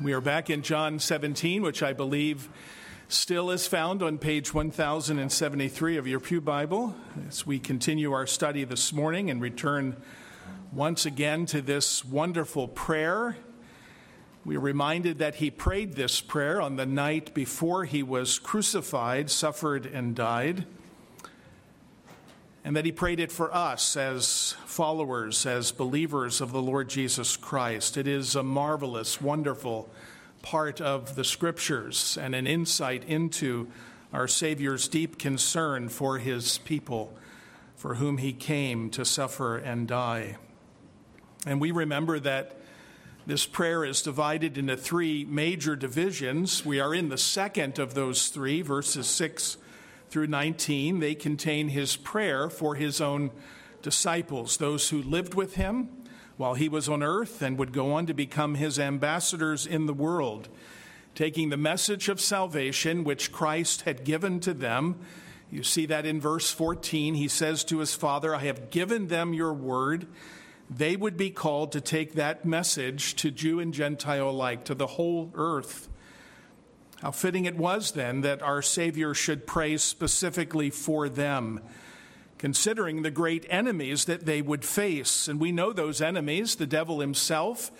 We are back in John 17, which I believe still is found on page 1073 of your Pew Bible as we continue our study this morning and return once again to this wonderful prayer. We are reminded that he prayed this prayer on the night before he was crucified, suffered, and died and that he prayed it for us as followers, as believers of the Lord Jesus Christ. It is a marvelous, wonderful part of the scriptures and an insight into our Savior's deep concern for his people, for whom he came to suffer and die. And we remember that this prayer is divided into three major divisions. We are in the second of those three, verses 6 through 19, they contain his prayer for his own disciples, those who lived with him while he was on earth and would go on to become his ambassadors in the world, taking the message of salvation which Christ had given to them. You see that in verse 14. He says to his Father, I have given them your word. They would be called to take that message to Jew and Gentile alike, to the whole earth. How fitting it was then that our Savior should pray specifically for them, considering the great enemies that they would face. And we know those enemies, the devil himself.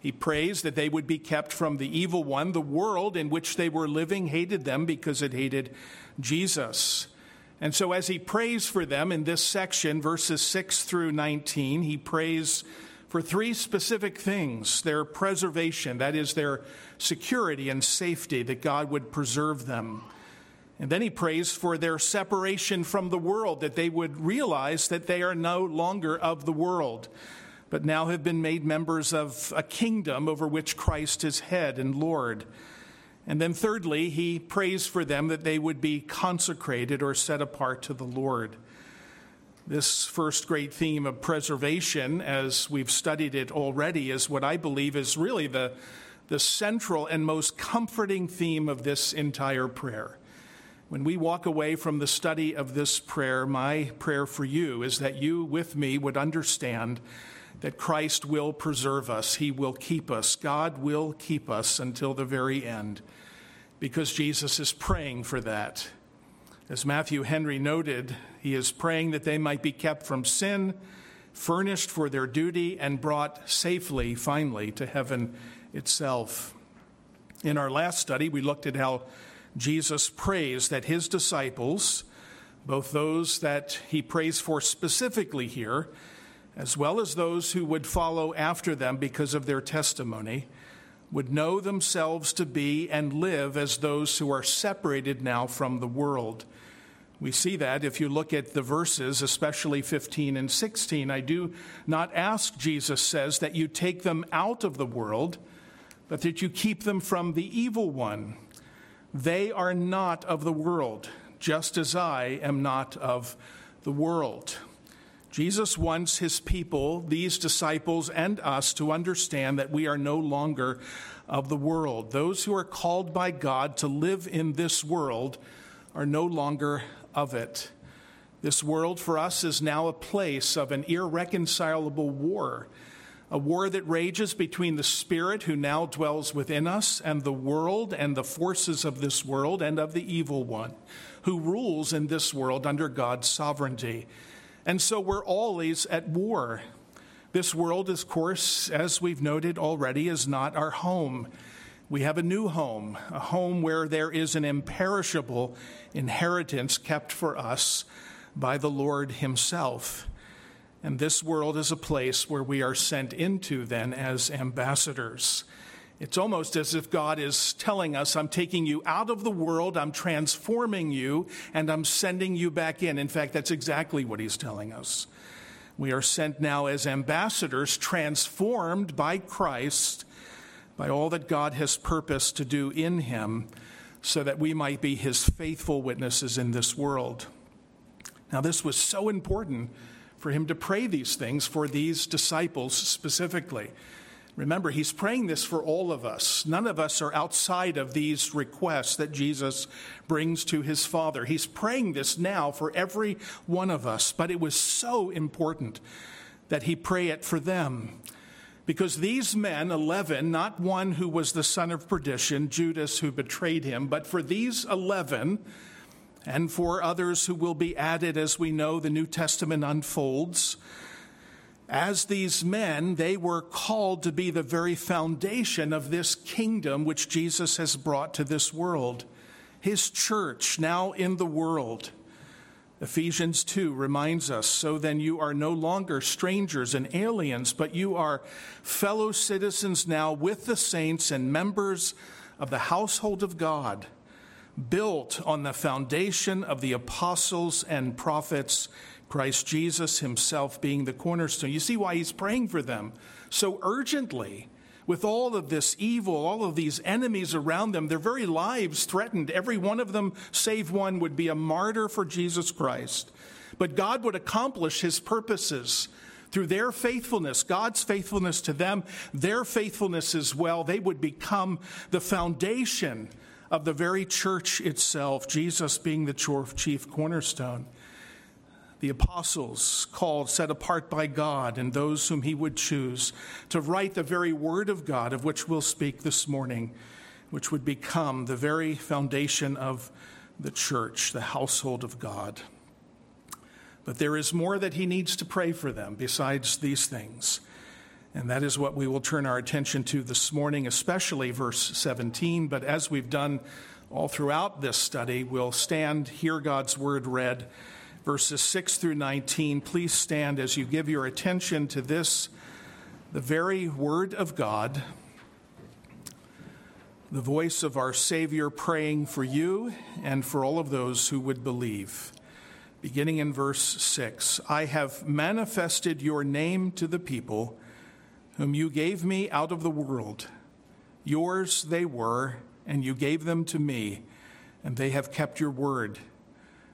He prays that they would be kept from the evil one. The world in which they were living hated them because it hated Jesus. And so, as he prays for them in this section, verses 6 through 19, he prays for three specific things their preservation, that is, their security and safety, that God would preserve them. And then he prays for their separation from the world, that they would realize that they are no longer of the world, but now have been made members of a kingdom over which Christ is head and Lord. And then, thirdly, he prays for them that they would be consecrated or set apart to the Lord. This first great theme of preservation, as we've studied it already, is what I believe is really the, the central and most comforting theme of this entire prayer. When we walk away from the study of this prayer, my prayer for you is that you, with me, would understand that Christ will preserve us. He will keep us. God will keep us until the very end because Jesus is praying for that. As Matthew Henry noted, he is praying that they might be kept from sin, furnished for their duty, and brought safely, finally, to heaven itself. In our last study, we looked at how Jesus prays that his disciples, both those that he prays for specifically here, as well as those who would follow after them because of their testimony, would know themselves to be and live as those who are separated now from the world. We see that if you look at the verses, especially 15 and 16. I do not ask, Jesus says, that you take them out of the world, but that you keep them from the evil one. They are not of the world, just as I am not of the world. Jesus wants his people, these disciples, and us to understand that we are no longer of the world. Those who are called by God to live in this world are no longer of it. This world for us is now a place of an irreconcilable war, a war that rages between the Spirit who now dwells within us and the world and the forces of this world and of the evil one who rules in this world under God's sovereignty. And so we're always at war. This world, of course, as we've noted already, is not our home. We have a new home, a home where there is an imperishable inheritance kept for us by the Lord Himself. And this world is a place where we are sent into then as ambassadors. It's almost as if God is telling us, I'm taking you out of the world, I'm transforming you, and I'm sending you back in. In fact, that's exactly what He's telling us. We are sent now as ambassadors, transformed by Christ, by all that God has purposed to do in Him, so that we might be His faithful witnesses in this world. Now, this was so important for Him to pray these things for these disciples specifically. Remember, he's praying this for all of us. None of us are outside of these requests that Jesus brings to his Father. He's praying this now for every one of us, but it was so important that he pray it for them. Because these men, 11, not one who was the son of perdition, Judas who betrayed him, but for these 11, and for others who will be added as we know the New Testament unfolds, as these men, they were called to be the very foundation of this kingdom which Jesus has brought to this world, his church now in the world. Ephesians 2 reminds us so then you are no longer strangers and aliens, but you are fellow citizens now with the saints and members of the household of God, built on the foundation of the apostles and prophets Christ Jesus himself being the cornerstone. You see why he's praying for them so urgently. With all of this evil, all of these enemies around them, their very lives threatened. Every one of them, save one, would be a martyr for Jesus Christ. But God would accomplish his purposes through their faithfulness, God's faithfulness to them, their faithfulness as well. They would become the foundation of the very church itself, Jesus being the chief cornerstone the apostles called, set apart by God, and those whom he would choose to write the very word of God of which we'll speak this morning, which would become the very foundation of the church, the household of God. But there is more that he needs to pray for them besides these things. And that is what we will turn our attention to this morning, especially verse 17. But as we've done all throughout this study, we'll stand, hear God's word read, verses 6 through 19. Please stand as you give your attention to this, the very Word of God, the voice of our Savior praying for you and for all of those who would believe. Beginning in verse 6 I have manifested your name to the people whom you gave me out of the world. Yours they were, and you gave them to me, and they have kept your word.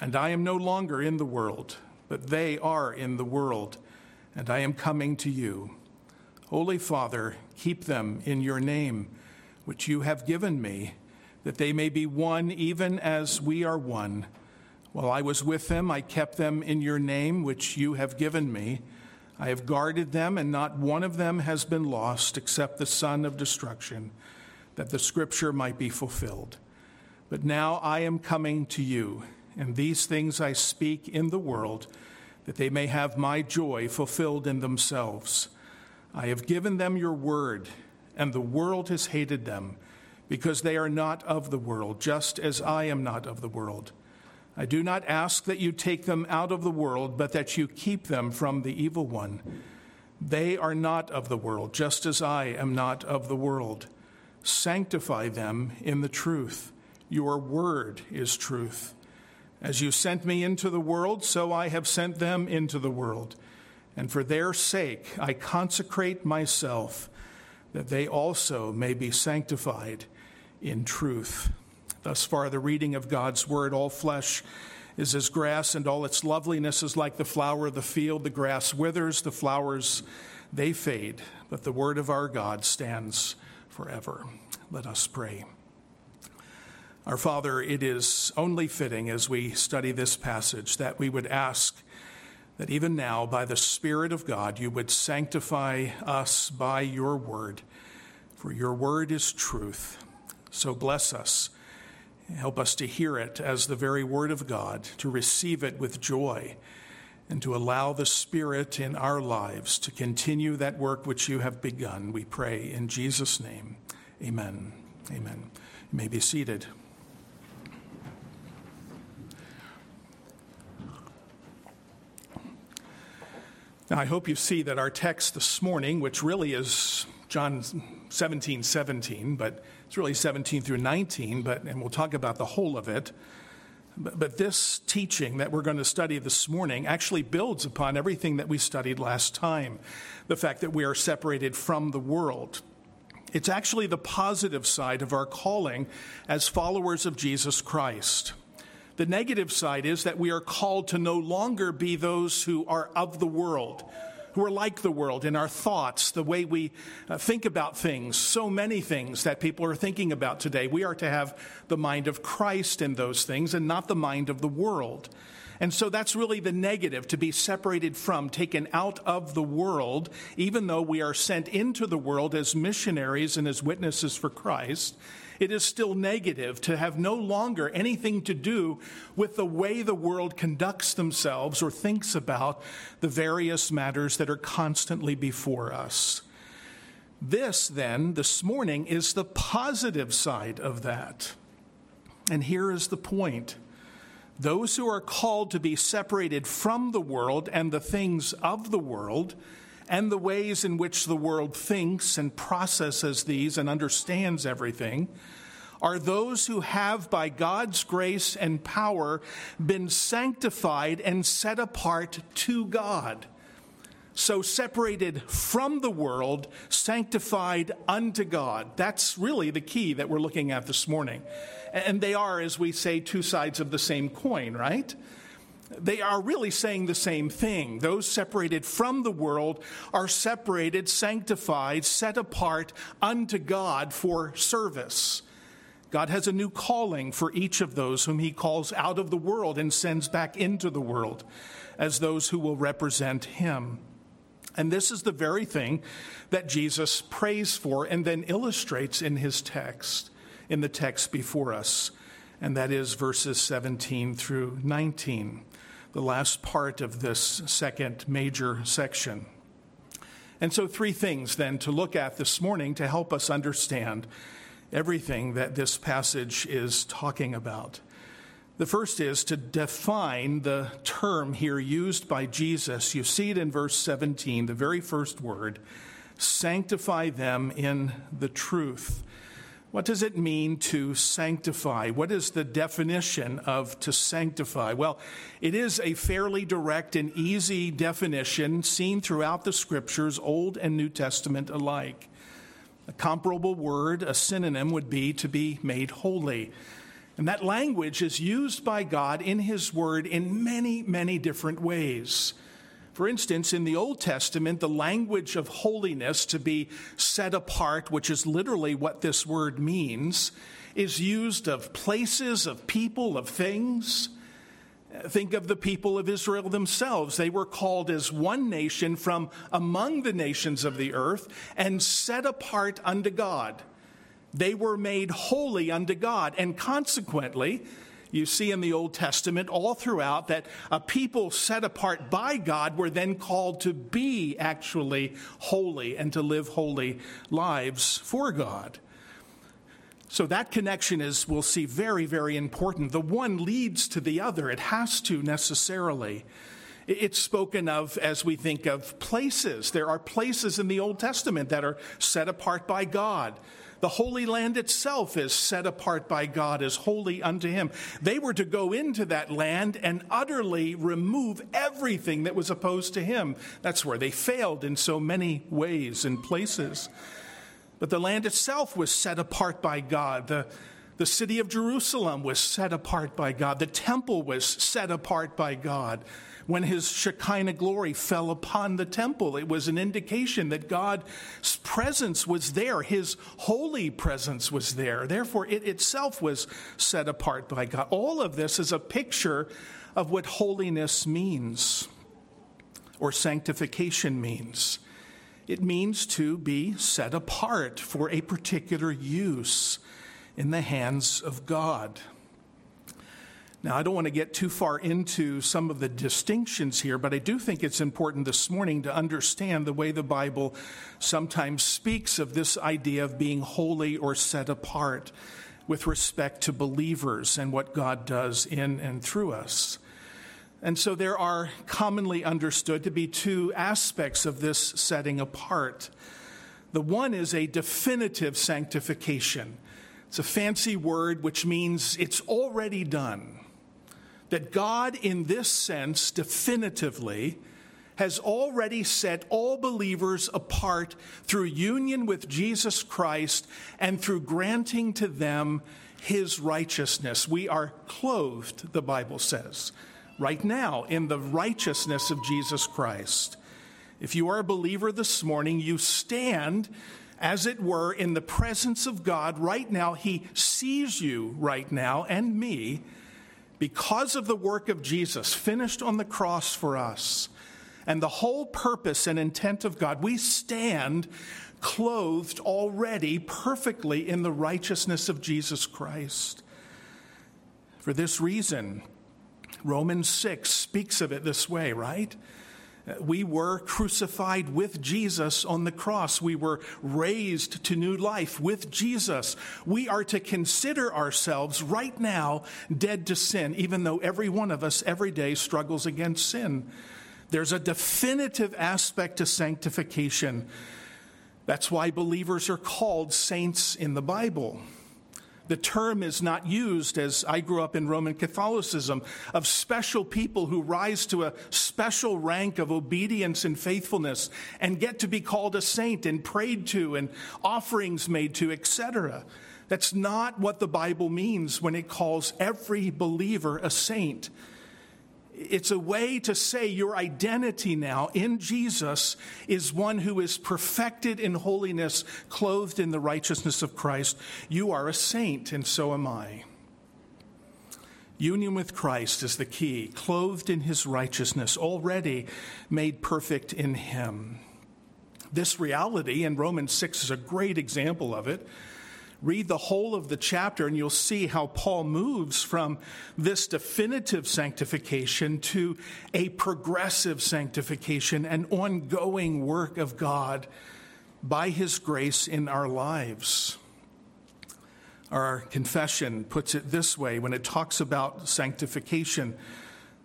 And I am no longer in the world, but they are in the world, and I am coming to you. Holy Father, keep them in your name, which you have given me, that they may be one even as we are one. While I was with them, I kept them in your name, which you have given me. I have guarded them, and not one of them has been lost except the son of destruction, that the scripture might be fulfilled. But now I am coming to you and these things I speak in the world, that they may have my joy fulfilled in themselves. I have given them your word, and the world has hated them, because they are not of the world, just as I am not of the world. I do not ask that you take them out of the world, but that you keep them from the evil one. They are not of the world, just as I am not of the world. Sanctify them in the truth. Your word is truth. As you sent me into the world, so I have sent them into the world. And for their sake I consecrate myself, that they also may be sanctified in truth. Thus far, the reading of God's word, all flesh is as grass, and all its loveliness is like the flower of the field. The grass withers, the flowers they fade, but the word of our God stands forever. Let us pray. Our Father, it is only fitting as we study this passage that we would ask that even now, by the Spirit of God, you would sanctify us by your word, for your word is truth. So bless us. Help us to hear it as the very word of God, to receive it with joy, and to allow the Spirit in our lives to continue that work which you have begun. We pray in Jesus' name. Amen. Amen. You may be seated. Now, I hope you see that our text this morning, which really is John 17, 17, but it's really 17 through 19, but, and we'll talk about the whole of it. But this teaching that we're going to study this morning actually builds upon everything that we studied last time the fact that we are separated from the world. It's actually the positive side of our calling as followers of Jesus Christ. The negative side is that we are called to no longer be those who are of the world, who are like the world in our thoughts, the way we uh, think about things, so many things that people are thinking about today. We are to have the mind of Christ in those things and not the mind of the world. And so that's really the negative to be separated from, taken out of the world, even though we are sent into the world as missionaries and as witnesses for Christ it is still negative to have no longer anything to do with the way the world conducts themselves or thinks about the various matters that are constantly before us. This, then, this morning, is the positive side of that. And here is the point those who are called to be separated from the world and the things of the world and the ways in which the world thinks and processes these and understands everything are those who have, by God's grace and power, been sanctified and set apart to God. So, separated from the world, sanctified unto God. That's really the key that we're looking at this morning. And they are, as we say, two sides of the same coin, right? They are really saying the same thing. Those separated from the world are separated, sanctified, set apart unto God for service. God has a new calling for each of those whom he calls out of the world and sends back into the world as those who will represent him. And this is the very thing that Jesus prays for and then illustrates in his text, in the text before us. And that is verses 17 through 19 the last part of this second major section. And so, three things then to look at this morning to help us understand everything that this passage is talking about. The first is to define the term here used by Jesus. You see it in verse 17, the very first word sanctify them in the truth. What does it mean to sanctify? What is the definition of to sanctify? Well, it is a fairly direct and easy definition seen throughout the scriptures, Old and New Testament alike. A comparable word, a synonym, would be to be made holy. And that language is used by God in His Word in many, many different ways. For instance, in the Old Testament, the language of holiness, to be set apart, which is literally what this word means, is used of places, of people, of things. Think of the people of Israel themselves. They were called as one nation from among the nations of the earth and set apart unto God. They were made holy unto God, and consequently, you see in the Old Testament all throughout that a people set apart by God were then called to be actually holy and to live holy lives for God. So that connection is, we'll see, very, very important. The one leads to the other, it has to necessarily. It's spoken of as we think of places. There are places in the Old Testament that are set apart by God. The Holy Land itself is set apart by God as holy unto Him. They were to go into that land and utterly remove everything that was opposed to Him. That's where they failed in so many ways and places. But the land itself was set apart by God. The, the city of Jerusalem was set apart by God. The temple was set apart by God when his Shekinah glory fell upon the temple. It was an indication that God's presence was there, his holy presence was there. Therefore, it itself was set apart by God. All of this is a picture of what holiness means or sanctification means. It means to be set apart for a particular use in the hands of God. Now, I don't want to get too far into some of the distinctions here, but I do think it's important this morning to understand the way the Bible sometimes speaks of this idea of being holy or set apart with respect to believers and what God does in and through us. And so there are commonly understood to be two aspects of this setting apart. The one is a definitive sanctification. It's a fancy word which means it's already done. that God, in this sense, definitively has already set all believers apart through union with Jesus Christ and through granting to them his righteousness. We are clothed, the Bible says, right now in the righteousness of Jesus Christ. If you are a believer this morning, you stand, as it were, in the presence of God right now. He sees you right now and me because of the work of Jesus finished on the cross for us and the whole purpose and intent of God. We stand clothed already perfectly in the righteousness of Jesus Christ. For this reason, Romans 6 speaks of it this way, right? We were crucified with Jesus on the cross. We were raised to new life with Jesus. We are to consider ourselves right now dead to sin, even though every one of us every day struggles against sin. There's a definitive aspect to sanctification. That's why believers are called saints in the Bible. The term is not used, as I grew up in Roman Catholicism, of special people who rise to a special rank of obedience and faithfulness and get to be called a saint and prayed to and offerings made to, etc. That's not what the Bible means when it calls every believer a saint. It's a way to say your identity now in Jesus is one who is perfected in holiness, clothed in the righteousness of Christ. You are a saint, and so am I. Union with Christ is the key, clothed in his righteousness, already made perfect in him. This reality, and Romans 6 is a great example of it, Read the whole of the chapter, and you'll see how Paul moves from this definitive sanctification to a progressive sanctification, an ongoing work of God by his grace in our lives. Our confession puts it this way when it talks about sanctification.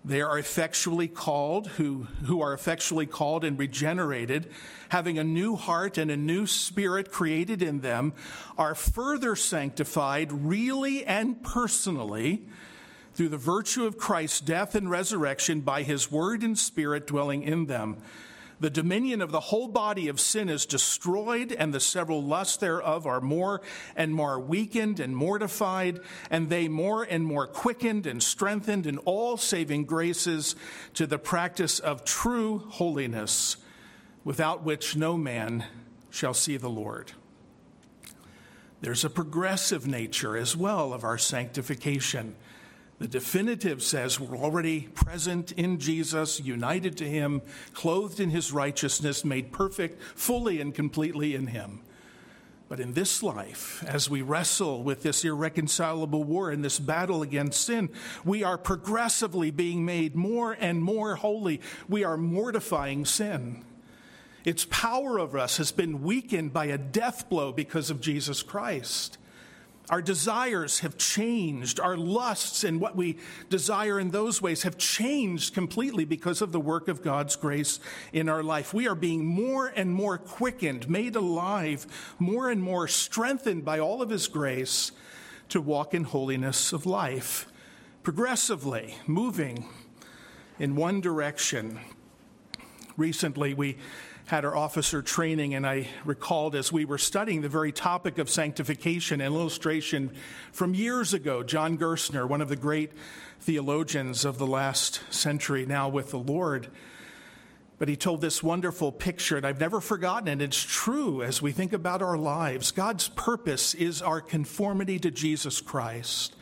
They are effectually called, who, who are effectually called and regenerated, having a new heart and a new spirit created in them, are further sanctified really and personally through the virtue of Christ's death and resurrection by his word and spirit dwelling in them the dominion of the whole body of sin is destroyed, and the several lusts thereof are more and more weakened and mortified, and they more and more quickened and strengthened in all saving graces to the practice of true holiness, without which no man shall see the Lord. There's a progressive nature as well of our sanctification. The definitive says we're already present in Jesus, united to Him, clothed in His righteousness, made perfect fully and completely in Him. But in this life, as we wrestle with this irreconcilable war and this battle against sin, we are progressively being made more and more holy. We are mortifying sin. Its power over us has been weakened by a death blow because of Jesus Christ. Our desires have changed. Our lusts and what we desire in those ways have changed completely because of the work of God's grace in our life. We are being more and more quickened, made alive, more and more strengthened by all of His grace to walk in holiness of life, progressively moving in one direction. Recently, we had our officer training, and I recalled as we were studying the very topic of sanctification, an illustration from years ago. John Gerstner, one of the great theologians of the last century, now with the Lord. But he told this wonderful picture, and I've never forgotten it. It's true as we think about our lives. God's purpose is our conformity to Jesus Christ.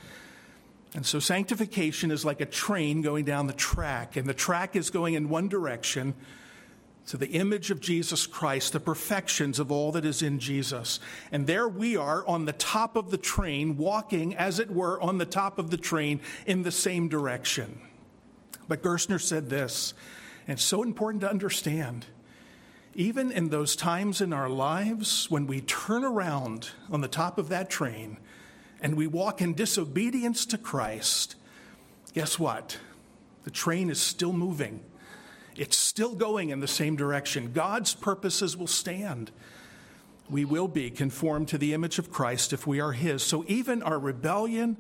And so sanctification is like a train going down the track, and the track is going in one direction to the image of Jesus Christ, the perfections of all that is in Jesus. And there we are on the top of the train, walking, as it were, on the top of the train in the same direction. But Gerstner said this, and it's so important to understand. Even in those times in our lives when we turn around on the top of that train and we walk in disobedience to Christ, guess what? The train is still moving it's still going in the same direction. God's purposes will stand. We will be conformed to the image of Christ if we are His. So even our rebellion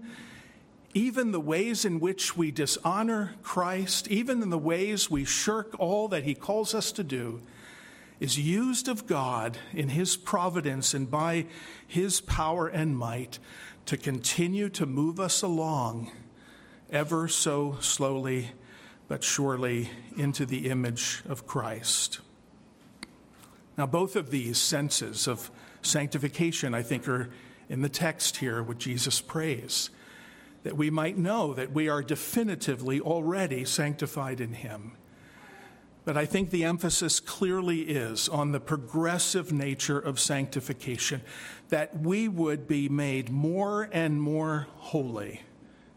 even the ways in which we dishonor Christ, even in the ways we shirk all that He calls us to do, is used of God in His providence and by His power and might to continue to move us along ever so slowly but surely into the image of Christ. Now, both of these senses of sanctification, I think, are in the text here with Jesus prays that we might know that we are definitively already sanctified in Him. But I think the emphasis clearly is on the progressive nature of sanctification, that we would be made more and more holy,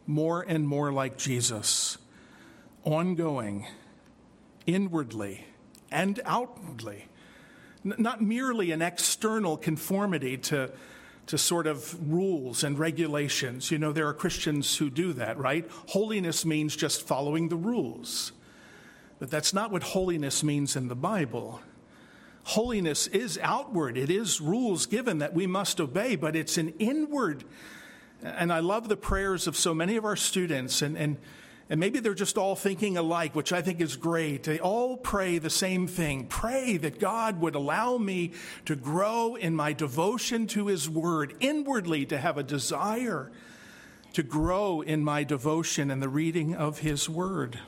more and more like Jesus, ongoing, inwardly, and outwardly. Not merely an external conformity to to sort of rules and regulations. You know, there are Christians who do that, right? Holiness means just following the rules. But that's not what holiness means in the Bible. Holiness is outward, it is rules given that we must obey, but it's an inward. And I love the prayers of so many of our students, and, and and maybe they're just all thinking alike, which I think is great. They all pray the same thing pray that God would allow me to grow in my devotion to His Word, inwardly to have a desire to grow in my devotion and the reading of His Word.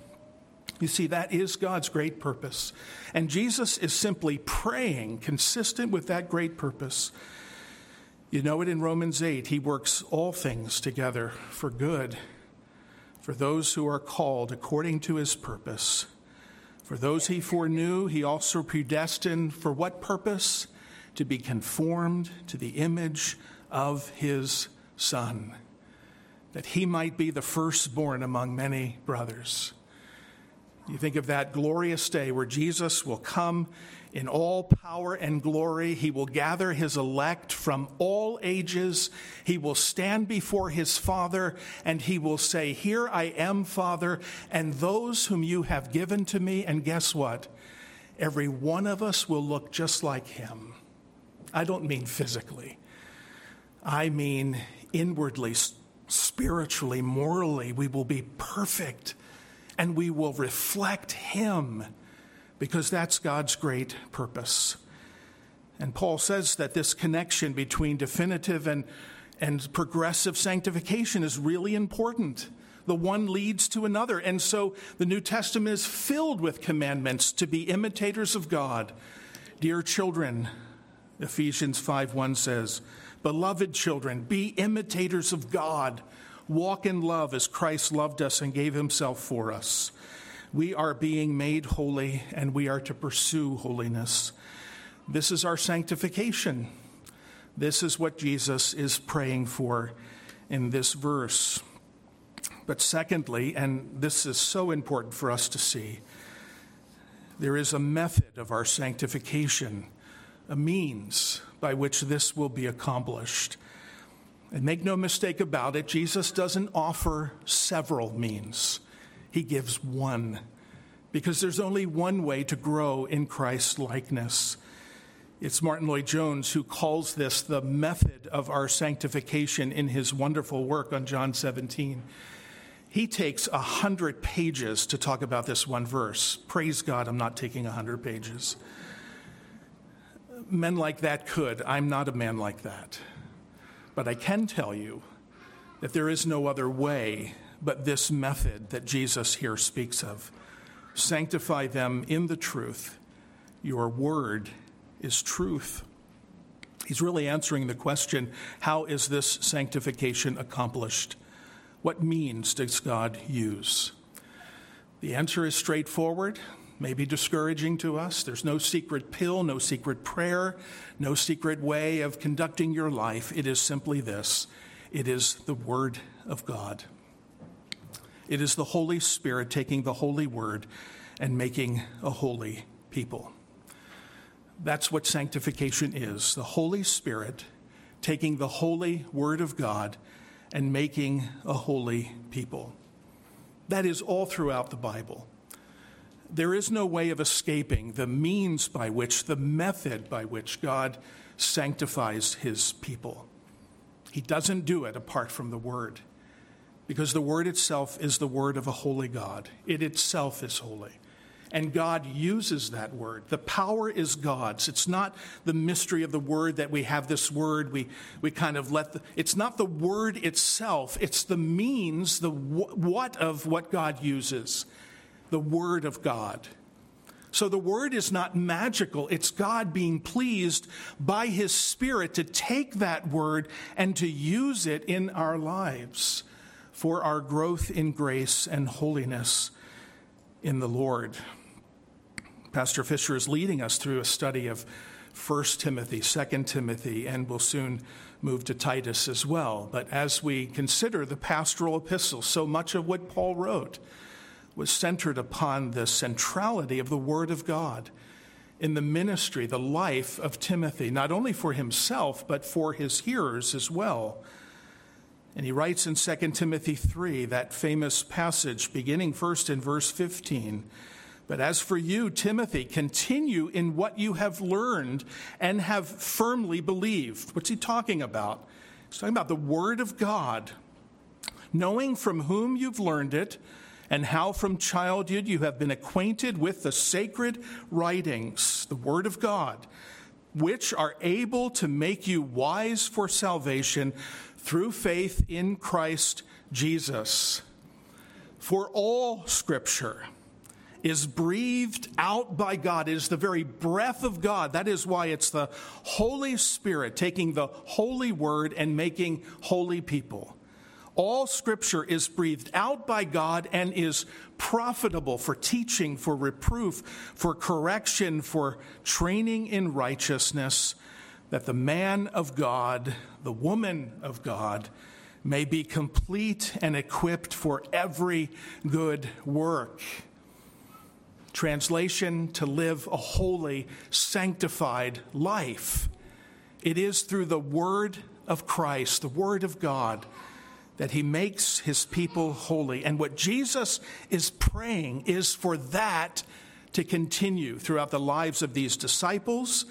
You see, that is God's great purpose. And Jesus is simply praying, consistent with that great purpose. You know it in Romans 8, He works all things together for good for those who are called according to his purpose. For those he foreknew, he also predestined for what purpose? To be conformed to the image of his Son, that he might be the firstborn among many brothers. You think of that glorious day where Jesus will come in all power and glory. He will gather his elect from all ages. He will stand before his Father and he will say, Here I am, Father, and those whom you have given to me. And guess what? Every one of us will look just like him. I don't mean physically, I mean inwardly, spiritually, morally. We will be perfect and we will reflect him because that's God's great purpose. And Paul says that this connection between definitive and, and progressive sanctification is really important. The one leads to another. And so the New Testament is filled with commandments to be imitators of God. Dear children, Ephesians 5 1 says, Beloved children, be imitators of God. Walk in love as Christ loved us and gave himself for us we are being made holy and we are to pursue holiness. This is our sanctification. This is what Jesus is praying for in this verse. But secondly, and this is so important for us to see, there is a method of our sanctification, a means by which this will be accomplished. And make no mistake about it, Jesus doesn't offer several means. He gives one because there's only one way to grow in Christ's likeness. It's Martyn Lloyd-Jones who calls this the method of our sanctification in his wonderful work on John 17. He takes a hundred pages to talk about this one verse. Praise God, I'm not taking a hundred pages. Men like that could. I'm not a man like that. But I can tell you that there is no other way but this method that Jesus here speaks of. Sanctify them in the truth. Your word is truth. He's really answering the question how is this sanctification accomplished? What means does God use? The answer is straightforward, maybe discouraging to us. There's no secret pill, no secret prayer, no secret way of conducting your life. It is simply this it is the Word of God. It is the Holy Spirit taking the holy word and making a holy people. That's what sanctification is the Holy Spirit taking the holy word of God and making a holy people. That is all throughout the Bible. There is no way of escaping the means by which, the method by which God sanctifies his people. He doesn't do it apart from the word. because the word itself is the word of a holy God. It itself is holy. And God uses that word. The power is God's. It's not the mystery of the word that we have this word, we, we kind of let the, it's not the word itself, it's the means, the what of what God uses, the word of God. So the word is not magical. It's God being pleased by his spirit to take that word and to use it in our lives for our growth in grace and holiness in the Lord. Pastor Fisher is leading us through a study of 1 Timothy, 2 Timothy, and we'll soon move to Titus as well. But as we consider the pastoral epistles, so much of what Paul wrote was centered upon the centrality of the Word of God in the ministry, the life of Timothy, not only for himself, but for his hearers as well. And he writes in 2 Timothy 3, that famous passage, beginning first in verse 15 But as for you, Timothy, continue in what you have learned and have firmly believed. What's he talking about? He's talking about the Word of God, knowing from whom you've learned it and how from childhood you have been acquainted with the sacred writings, the Word of God, which are able to make you wise for salvation through faith in Christ Jesus. For all Scripture is breathed out by God. It is the very breath of God. That is why it's the Holy Spirit taking the holy word and making holy people. All scripture is breathed out by God and is profitable for teaching, for reproof, for correction, for training in righteousness, that the man of God, the woman of God, may be complete and equipped for every good work. Translation to live a holy, sanctified life. It is through the Word of Christ, the Word of God, that he makes his people holy. And what Jesus is praying is for that to continue throughout the lives of these disciples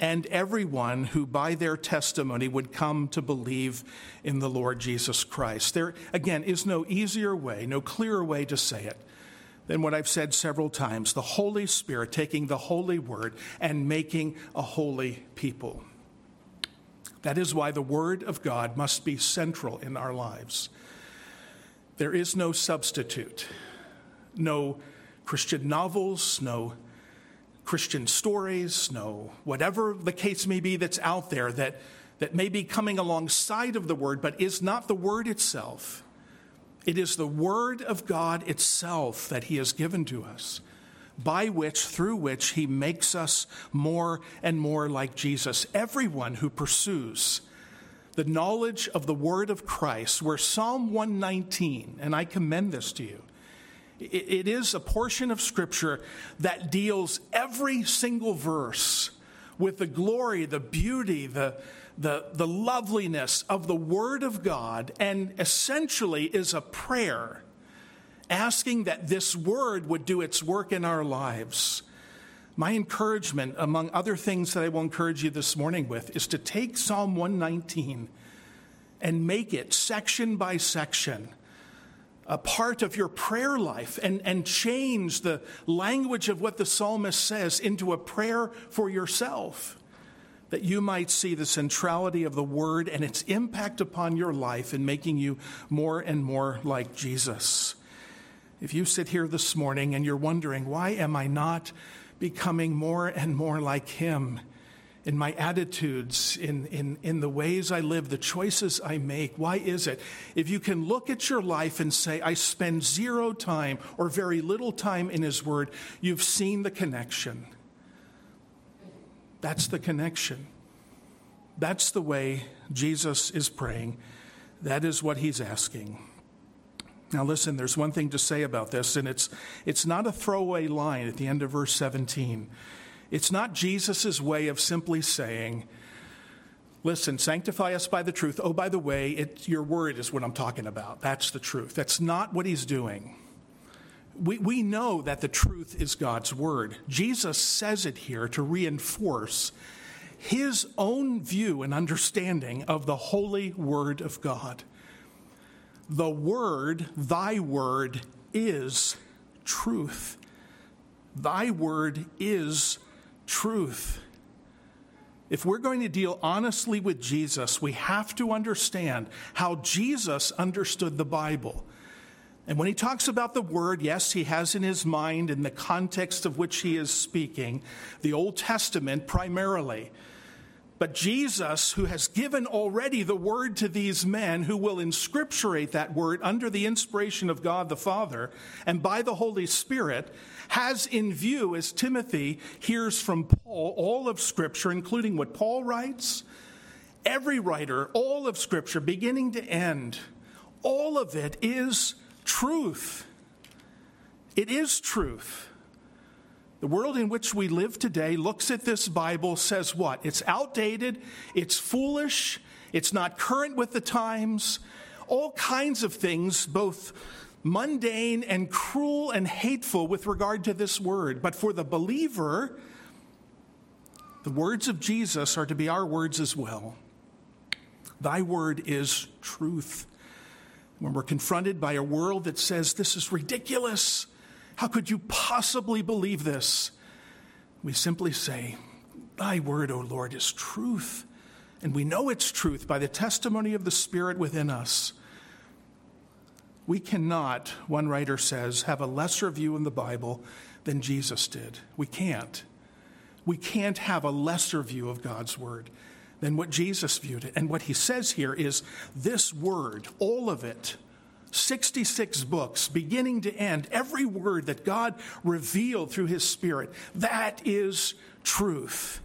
and everyone who by their testimony would come to believe in the Lord Jesus Christ. There, again, is no easier way, no clearer way to say it than what I've said several times the Holy Spirit taking the holy word and making a holy people. That is why the Word of God must be central in our lives. There is no substitute, no Christian novels, no Christian stories, no whatever the case may be that's out there that, that may be coming alongside of the Word, but is not the Word itself. It is the Word of God itself that He has given to us by which, through which, he makes us more and more like Jesus. Everyone who pursues the knowledge of the word of Christ, where Psalm 119, and I commend this to you, it is a portion of Scripture that deals every single verse with the glory, the beauty, the, the, the loveliness of the Word of God, and essentially is a prayer asking that this word would do its work in our lives. My encouragement, among other things that I will encourage you this morning with, is to take Psalm 119 and make it section by section a part of your prayer life and, and change the language of what the psalmist says into a prayer for yourself that you might see the centrality of the word and its impact upon your life in making you more and more like Jesus. If you sit here this morning and you're wondering, why am I not becoming more and more like Him in my attitudes, in, in, in the ways I live, the choices I make? Why is it? If you can look at your life and say, I spend zero time or very little time in His Word, you've seen the connection. That's the connection. That's the way Jesus is praying. That is what He's asking. Now, listen, there's one thing to say about this, and it's, it's not a throwaway line at the end of verse 17. It's not Jesus' way of simply saying, Listen, sanctify us by the truth. Oh, by the way, it, your word is what I'm talking about. That's the truth. That's not what he's doing. We, we know that the truth is God's word. Jesus says it here to reinforce his own view and understanding of the holy word of God. The word, thy word, is truth. Thy word is truth. If we're going to deal honestly with Jesus, we have to understand how Jesus understood the Bible. And when he talks about the word, yes, he has in his mind, in the context of which he is speaking, the Old Testament primarily. But Jesus, who has given already the word to these men, who will inscripturate that word under the inspiration of God the Father and by the Holy Spirit, has in view, as Timothy hears from Paul, all of Scripture, including what Paul writes, every writer, all of Scripture, beginning to end, all of it is truth. It is truth. The world in which we live today looks at this Bible, says what? It's outdated, it's foolish, it's not current with the times, all kinds of things, both mundane and cruel and hateful with regard to this word. But for the believer, the words of Jesus are to be our words as well. Thy word is truth. When we're confronted by a world that says, This is ridiculous, how could you possibly believe this? We simply say, Thy word, O Lord, is truth. And we know it's truth by the testimony of the Spirit within us. We cannot, one writer says, have a lesser view in the Bible than Jesus did. We can't. We can't have a lesser view of God's word than what Jesus viewed it. And what he says here is this word, all of it, 66 books, beginning to end, every word that God revealed through His Spirit, that is truth.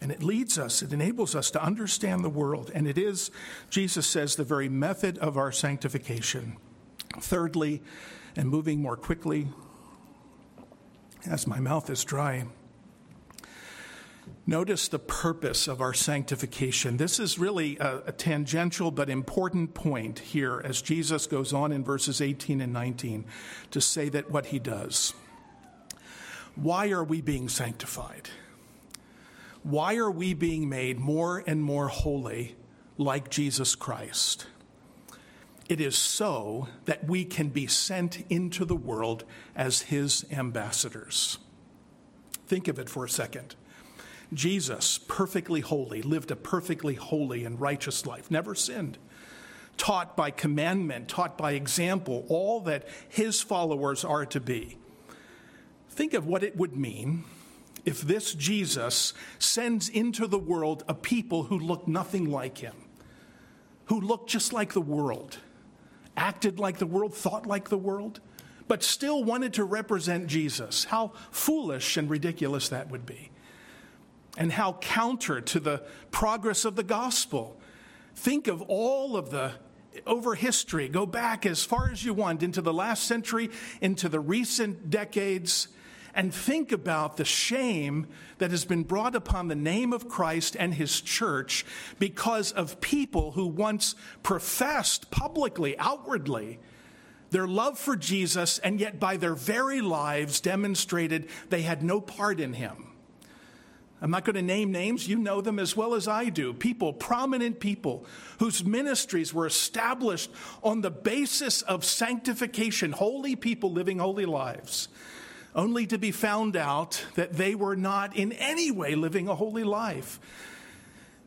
And it leads us, it enables us to understand the world. And it is, Jesus says, the very method of our sanctification. Thirdly, and moving more quickly, as my mouth is dry, Notice the purpose of our sanctification. This is really a, a, tangential but important point here as Jesus goes on in verses 18 and 19 to say that what he does. Why are we being sanctified? Why are we being made more and more holy like Jesus Christ? It is so that we can be sent into the world as his ambassadors. Think of it for a second. Jesus, perfectly holy, lived a perfectly holy and righteous life, never sinned, taught by commandment, taught by example, all that his followers are to be. Think of what it would mean if this Jesus sends into the world a people who look nothing like him, who look just like the world, acted like the world, thought like the world, but still wanted to represent Jesus. How foolish and ridiculous that would be and how counter to the progress of the gospel. Think of all of the over history, go back as far as you want into the last century, into the recent decades, and think about the shame that has been brought upon the name of Christ and his church because of people who once professed publicly, outwardly, their love for Jesus, and yet by their very lives demonstrated they had no part in him. I'm not going to name names, you know them as well as I do. People, prominent people, whose ministries were established on the basis of sanctification, holy people living holy lives, only to be found out that they were not in any way living a holy life.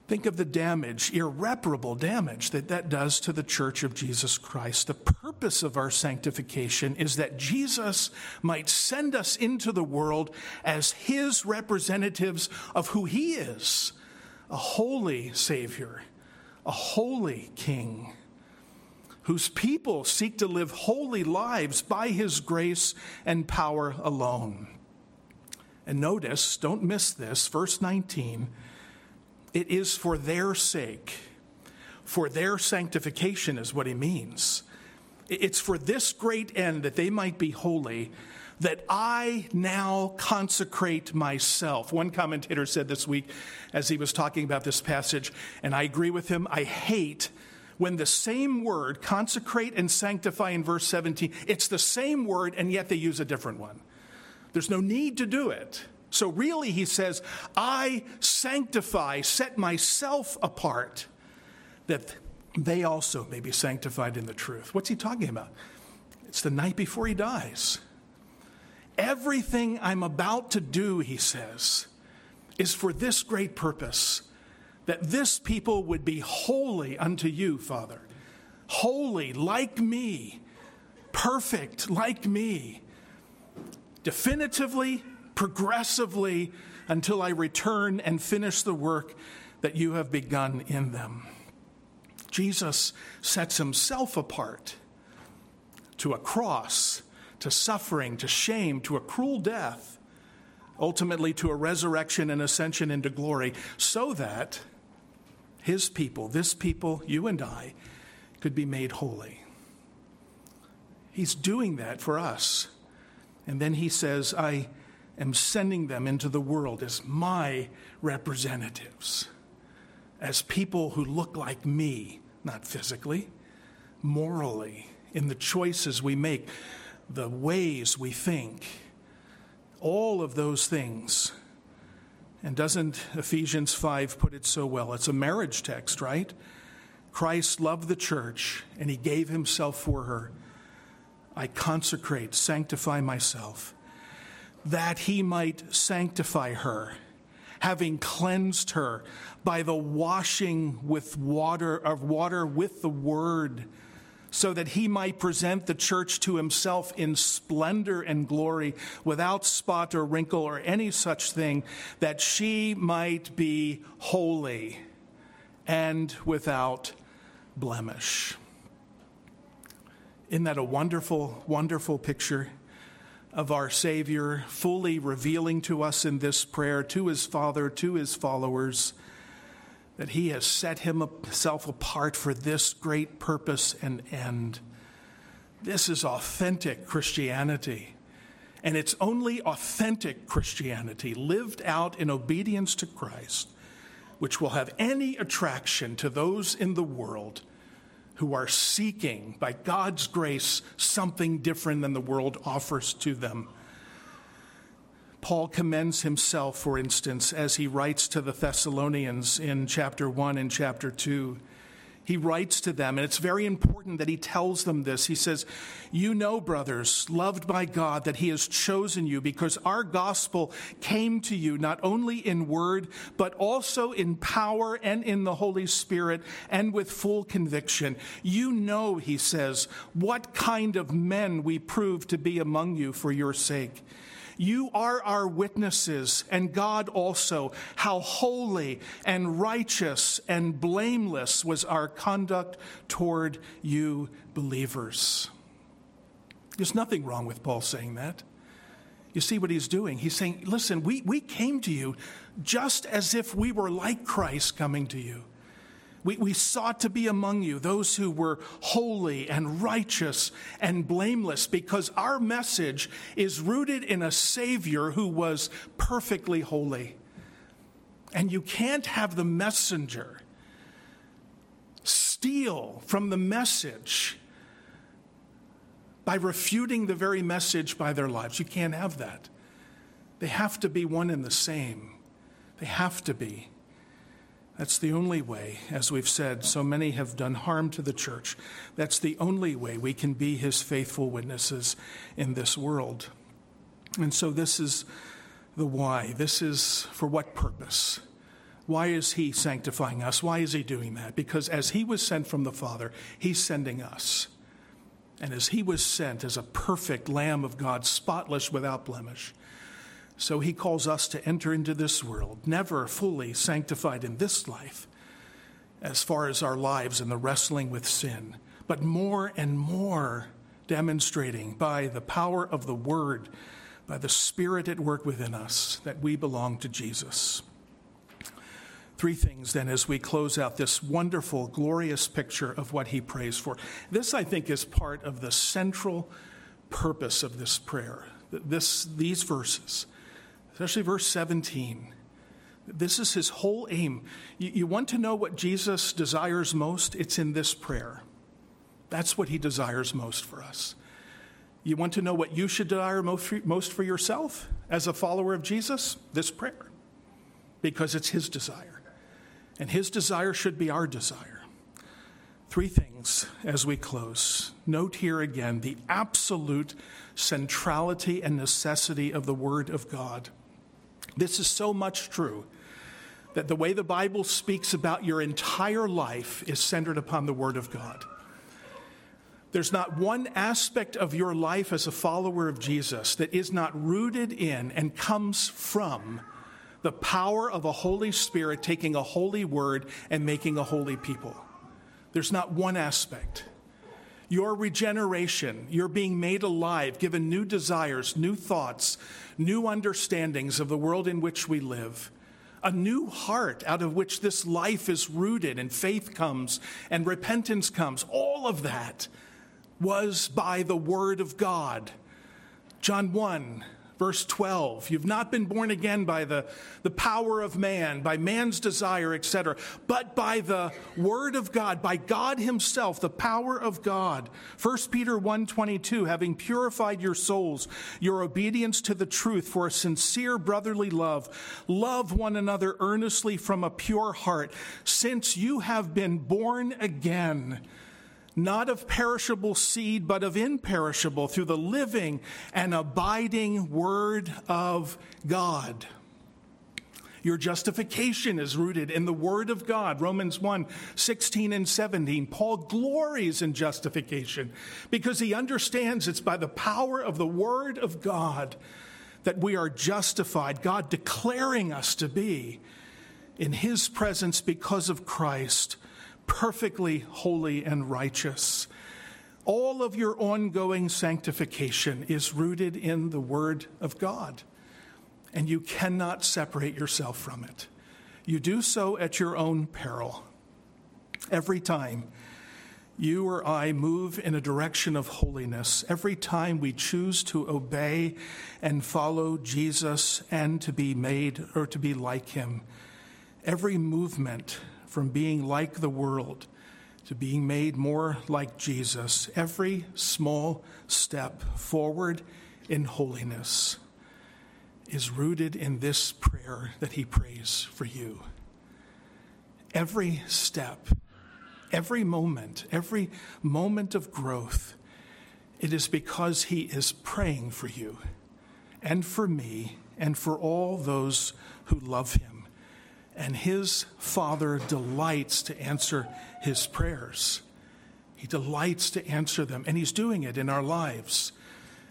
Think of the damage, irreparable damage that that does to the church of Jesus Christ. The purpose of our sanctification is that Jesus might send us into the world as his representatives of who he is a holy Savior, a holy King, whose people seek to live holy lives by his grace and power alone. And notice, don't miss this, verse 19 it is for their sake, for their sanctification, is what he means. It's for this great end that they might be holy that I now consecrate myself. One commentator said this week as he was talking about this passage, and I agree with him, I hate when the same word, consecrate and sanctify in verse 17, it's the same word and yet they use a different one. There's no need to do it. So, really, he says, I sanctify, set myself apart, that they also may be sanctified in the truth. What's he talking about? It's the night before he dies. Everything I'm about to do, he says, is for this great purpose that this people would be holy unto you, Father. Holy like me, perfect like me, definitively, progressively, until I return and finish the work that you have begun in them. Jesus sets himself apart to a cross, to suffering, to shame, to a cruel death, ultimately to a resurrection and ascension into glory, so that his people, this people, you and I, could be made holy. He's doing that for us. And then he says, I am sending them into the world as my representatives as people who look like me, not physically, morally, in the choices we make, the ways we think, all of those things. And doesn't Ephesians 5 put it so well? It's a marriage text, right? Christ loved the church and he gave himself for her. I consecrate, sanctify myself, that he might sanctify her having cleansed her by the washing with water of water with the word so that he might present the church to himself in splendor and glory without spot or wrinkle or any such thing that she might be holy and without blemish. Isn't that a wonderful wonderful picture of our Savior, fully revealing to us in this prayer, to his Father, to his followers, that he has set himself apart for this great purpose and end. This is authentic Christianity. And it's only authentic Christianity lived out in obedience to Christ, which will have any attraction to those in the world who are seeking, by God's grace, something different than the world offers to them. Paul commends himself, for instance, as he writes to the Thessalonians in chapter 1 and chapter 2 he writes to them, and it's very important that he tells them this. He says, You know, brothers, loved by God, that he has chosen you because our gospel came to you not only in word, but also in power and in the Holy Spirit and with full conviction. You know, he says, what kind of men we prove to be among you for your sake. You are our witnesses, and God also, how holy and righteous and blameless was our conduct toward you believers. There's nothing wrong with Paul saying that. You see what he's doing? He's saying, listen, we, we came to you just as if we were like Christ coming to you. We, we sought to be among you those who were holy and righteous and blameless because our message is rooted in a Savior who was perfectly holy. And you can't have the messenger steal from the message by refuting the very message by their lives. You can't have that. They have to be one and the same. They have to be. That's the only way, as we've said, so many have done harm to the church. That's the only way we can be his faithful witnesses in this world. And so, this is the why. This is for what purpose? Why is he sanctifying us? Why is he doing that? Because as he was sent from the Father, he's sending us. And as he was sent as a perfect Lamb of God, spotless without blemish, so he calls us to enter into this world, never fully sanctified in this life, as far as our lives and the wrestling with sin, but more and more demonstrating by the power of the Word, by the Spirit at work within us, that we belong to Jesus. Three things then as we close out this wonderful, glorious picture of what he prays for. This, I think, is part of the central purpose of this prayer. This, these verses especially verse 17. This is his whole aim. You, you, want to know what Jesus desires most? It's in this prayer. That's what he desires most for us. You want to know what you should desire most for, most for yourself as a follower of Jesus? This prayer. Because it's his desire. And his desire should be our desire. Three things as we close. Note here again the absolute centrality and necessity of the Word of God. This is so much true that the way the Bible speaks about your entire life is centered upon the Word of God. There's not one aspect of your life as a follower of Jesus that is not rooted in and comes from the power of a Holy Spirit taking a holy word and making a holy people. There's not one aspect. Your regeneration, your being made alive, given new desires, new thoughts, new understandings of the world in which we live, a new heart out of which this life is rooted and faith comes and repentance comes, all of that was by the Word of God. John 1 Verse 12, you've not been born again by the, the power of man, by man's desire, etc., but by the word of God, by God himself, the power of God. 1 Peter 1:22, having purified your souls, your obedience to the truth for a sincere brotherly love, love one another earnestly from a pure heart, since you have been born again not of perishable seed, but of imperishable, through the living and abiding Word of God. Your justification is rooted in the Word of God. Romans 1 16 and 17. Paul glories in justification because he understands it's by the power of the Word of God that we are justified, God declaring us to be in His presence because of Christ perfectly holy and righteous. All of your ongoing sanctification is rooted in the Word of God, and you cannot separate yourself from it. You do so at your own peril. Every time you or I move in a direction of holiness, every time we choose to obey and follow Jesus and to be made or to be like him, every movement from being like the world to being made more like Jesus, every small step forward in holiness is rooted in this prayer that he prays for you. Every step, every moment, every moment of growth, it is because he is praying for you and for me and for all those who love him and his Father delights to answer his prayers. He delights to answer them, and he's doing it in our lives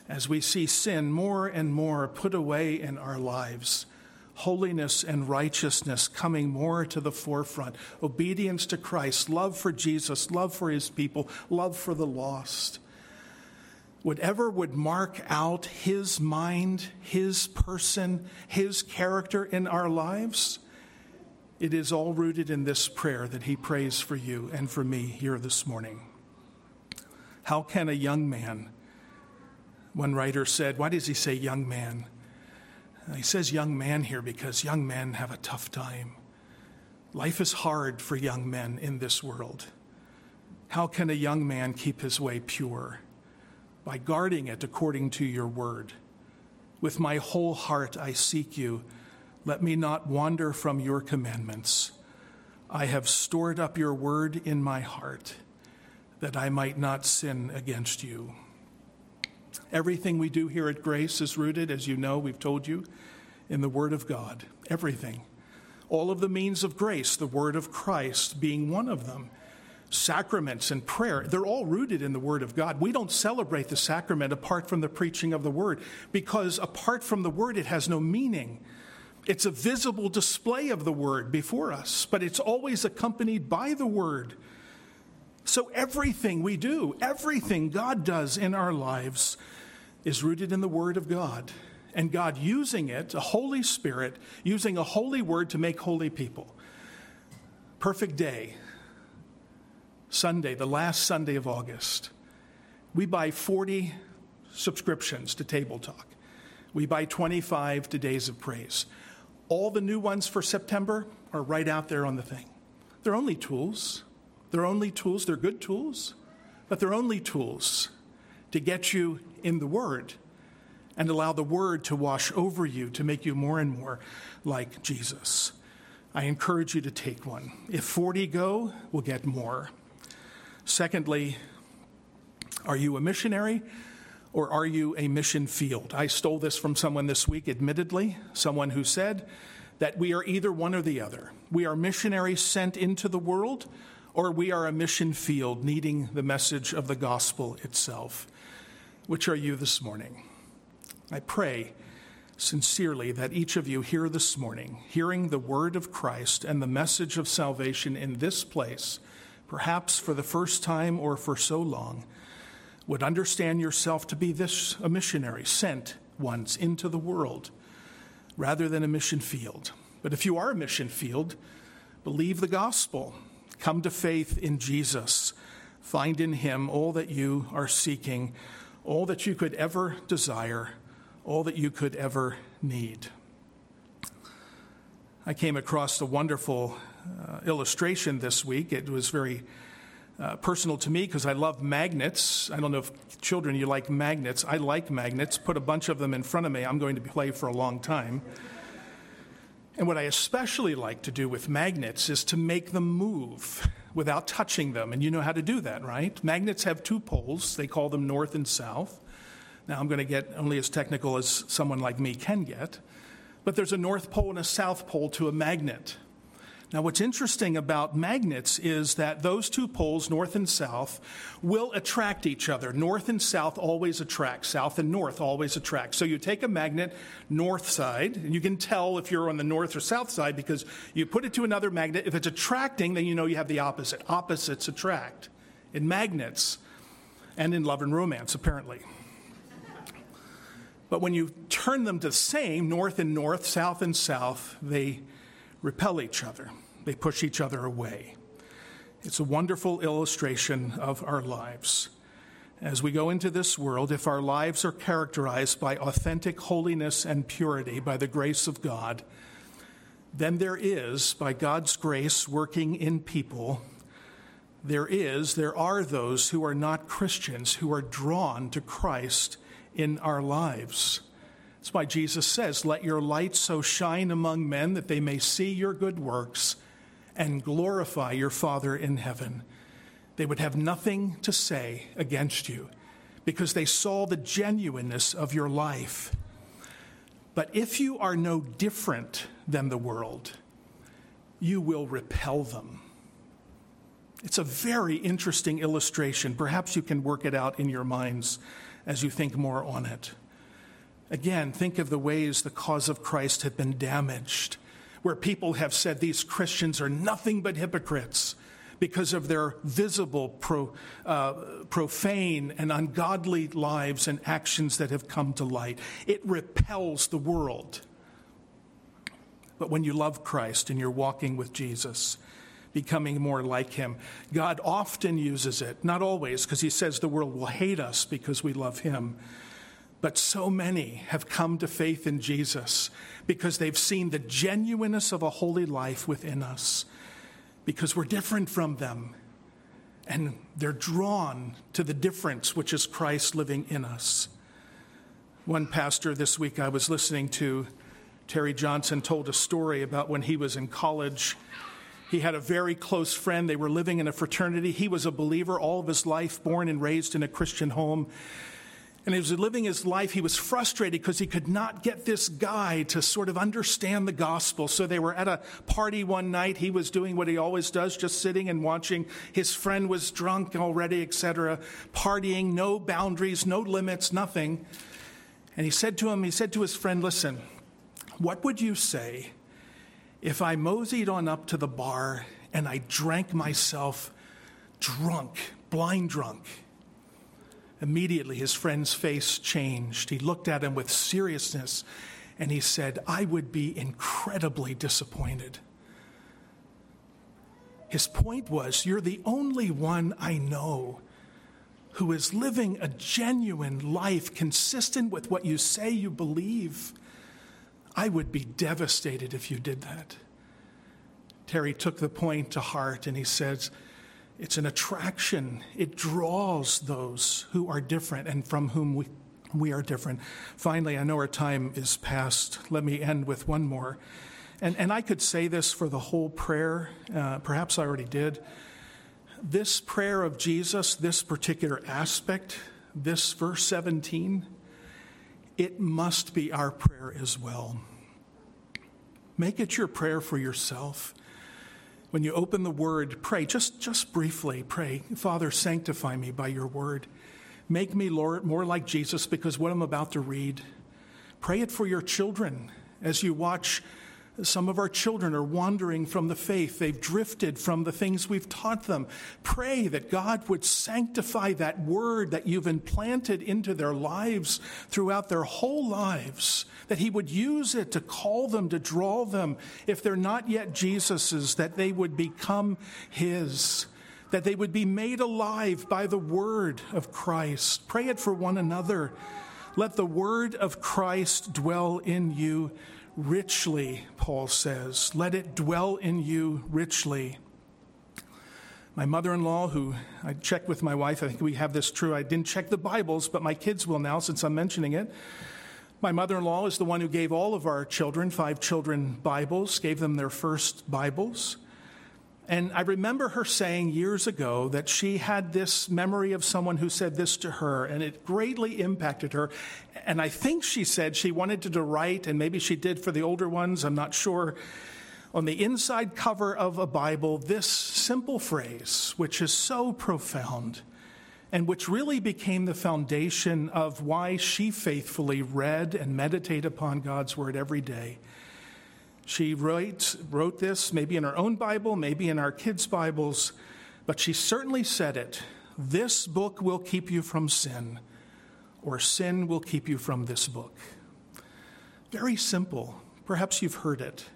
as we see sin more and more put away in our lives. Holiness and righteousness coming more to the forefront. Obedience to Christ, love for Jesus, love for his people, love for the lost. Whatever would mark out his mind, his person, his character in our lives, it is all rooted in this prayer that he prays for you and for me here this morning. How can a young man, one writer said, why does he say young man? He says young man here because young men have a tough time. Life is hard for young men in this world. How can a young man keep his way pure? By guarding it according to your word. With my whole heart I seek you let me not wander from your commandments. I have stored up your word in my heart that I might not sin against you. Everything we do here at Grace is rooted, as you know, we've told you, in the Word of God. Everything. All of the means of grace, the Word of Christ being one of them. Sacraments and prayer, they're all rooted in the Word of God. We don't celebrate the sacrament apart from the preaching of the Word because apart from the Word, it has no meaning. It's a visible display of the word before us, but it's always accompanied by the word. So everything we do, everything God does in our lives is rooted in the word of God. And God using it, a Holy Spirit, using a holy word to make holy people. Perfect day, Sunday, the last Sunday of August. We buy 40 subscriptions to Tabletalk. We buy 25 to Days of Praise. All the new ones for September are right out there on the thing. They're only tools. They're only tools. They're good tools, but they're only tools to get you in the Word and allow the Word to wash over you to make you more and more like Jesus. I encourage you to take one. If 40 go, we'll get more. Secondly, are you a missionary or are you a mission field? I stole this from someone this week, admittedly, someone who said that we are either one or the other. We are missionaries sent into the world, or we are a mission field needing the message of the gospel itself. Which are you this morning? I pray sincerely that each of you here this morning, hearing the word of Christ and the message of salvation in this place, perhaps for the first time or for so long, would understand yourself to be this a missionary sent once into the world rather than a mission field. But if you are a mission field, believe the gospel, come to faith in Jesus, find in him all that you are seeking, all that you could ever desire, all that you could ever need. I came across a wonderful uh, illustration this week. It was very uh, personal to me because I love magnets. I don't know if children you like magnets. I like magnets. Put a bunch of them in front of me. I'm going to play for a long time. And what I especially like to do with magnets is to make them move without touching them. And you know how to do that, right? Magnets have two poles. They call them north and south. Now, I'm going to get only as technical as someone like me can get. But there's a north pole and a south pole to a magnet. Now, what's interesting about magnets is that those two poles, north and south, will attract each other. North and south always attract, south and north always attract. So you take a magnet, north side, and you can tell if you're on the north or south side because you put it to another magnet. If it's attracting, then you know you have the opposite. Opposites attract in magnets and in love and romance, apparently. But when you turn them to the same, north and north, south and south, they repel each other, they push each other away. It's a wonderful illustration of our lives. As we go into this world, if our lives are characterized by authentic holiness and purity by the grace of God, then there is, by God's grace working in people, there is, there are those who are not Christians who are drawn to Christ in our lives. That's why Jesus says, Let your light so shine among men that they may see your good works and glorify your Father in heaven. They would have nothing to say against you because they saw the genuineness of your life. But if you are no different than the world, you will repel them. It's a very interesting illustration. Perhaps you can work it out in your minds as you think more on it. Again, think of the ways the cause of Christ had been damaged, where people have said these Christians are nothing but hypocrites because of their visible, pro, uh, profane, and ungodly lives and actions that have come to light. It repels the world. But when you love Christ and you're walking with Jesus, becoming more like him, God often uses it, not always, because he says the world will hate us because we love him. But so many have come to faith in Jesus because they've seen the genuineness of a holy life within us, because we're different from them. And they're drawn to the difference, which is Christ living in us. One pastor this week I was listening to, Terry Johnson, told a story about when he was in college. He had a very close friend. They were living in a fraternity. He was a believer all of his life, born and raised in a Christian home. And he was living his life. He was frustrated because he could not get this guy to sort of understand the gospel. So they were at a party one night. He was doing what he always does, just sitting and watching. His friend was drunk already, etc., partying, no boundaries, no limits, nothing. And he said to him, he said to his friend, Listen, what would you say if I moseyed on up to the bar and I drank myself drunk, blind drunk? Immediately, his friend's face changed. He looked at him with seriousness and he said, I would be incredibly disappointed. His point was, You're the only one I know who is living a genuine life consistent with what you say you believe. I would be devastated if you did that. Terry took the point to heart and he says, it's an attraction. It draws those who are different and from whom we, we are different. Finally, I know our time is past. Let me end with one more. And, and I could say this for the whole prayer. Uh, perhaps I already did. this prayer of Jesus, this particular aspect, this verse 17, it must be our prayer as well. Make it your prayer for yourself. When you open the word, pray, just, just briefly pray, Father, sanctify me by your word. Make me, Lord, more like Jesus because what I'm about to read. Pray it for your children as you watch some of our children are wandering from the faith. They've drifted from the things we've taught them. Pray that God would sanctify that word that you've implanted into their lives throughout their whole lives, that He would use it to call them, to draw them. If they're not yet Jesus's, that they would become His, that they would be made alive by the word of Christ. Pray it for one another. Let the word of Christ dwell in you richly, Paul says. Let it dwell in you richly. My mother in law, who I checked with my wife, I think we have this true. I didn't check the Bibles, but my kids will now since I'm mentioning it. My mother in law is the one who gave all of our children, five children, Bibles, gave them their first Bibles. And I remember her saying years ago that she had this memory of someone who said this to her, and it greatly impacted her. And I think she said she wanted to write, and maybe she did for the older ones, I'm not sure, on the inside cover of a Bible, this simple phrase, which is so profound and which really became the foundation of why she faithfully read and meditated upon God's Word every day. She wrote, wrote this maybe in her own Bible, maybe in our kids' Bibles, but she certainly said it. This book will keep you from sin, or sin will keep you from this book. Very simple. Perhaps you've heard it.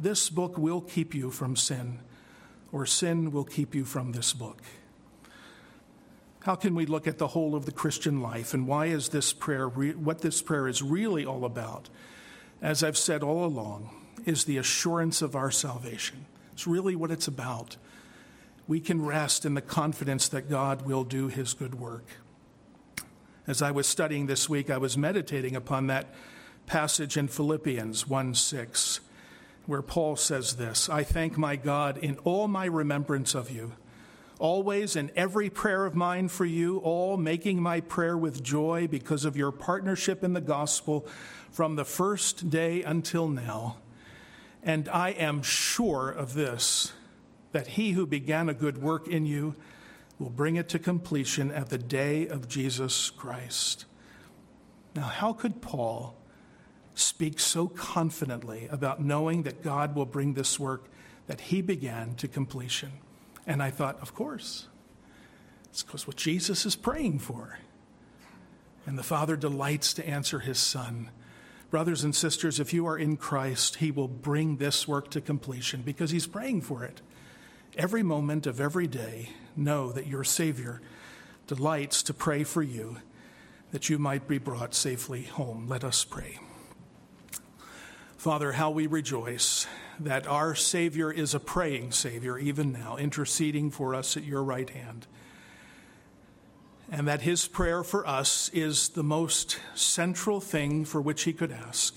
This book will keep you from sin, or sin will keep you from this book. How can we look at the whole of the Christian life and why is this prayer, what this prayer is really all about? As I've said all along, is the assurance of our salvation. It's really what it's about. We can rest in the confidence that God will do his good work. As I was studying this week, I was meditating upon that passage in Philippians 1 6, where Paul says this I thank my God in all my remembrance of you, always in every prayer of mine for you, all making my prayer with joy because of your partnership in the gospel from the first day until now and I am sure of this that he who began a good work in you will bring it to completion at the day of Jesus Christ. Now, how could Paul speak so confidently about knowing that God will bring this work that he began to completion? And I thought, of course, it's because what Jesus is praying for. And the Father delights to answer his Son Brothers and sisters, if you are in Christ, He will bring this work to completion because He's praying for it. Every moment of every day, know that your Savior delights to pray for you that you might be brought safely home. Let us pray. Father, how we rejoice that our Savior is a praying Savior even now, interceding for us at your right hand and that his prayer for us is the most central thing for which he could ask.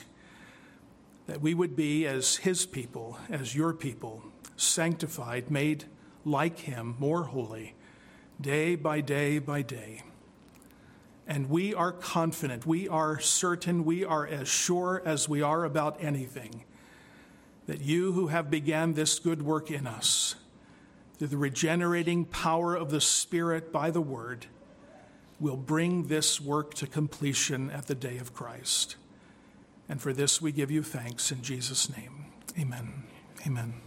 That we would be, as his people, as your people, sanctified, made like him, more holy, day by day by day. And we are confident, we are certain, we are as sure as we are about anything that you who have began this good work in us, through the regenerating power of the Spirit by the Word, will bring this work to completion at the day of Christ. And for this we give you thanks in Jesus' name. Amen. Amen.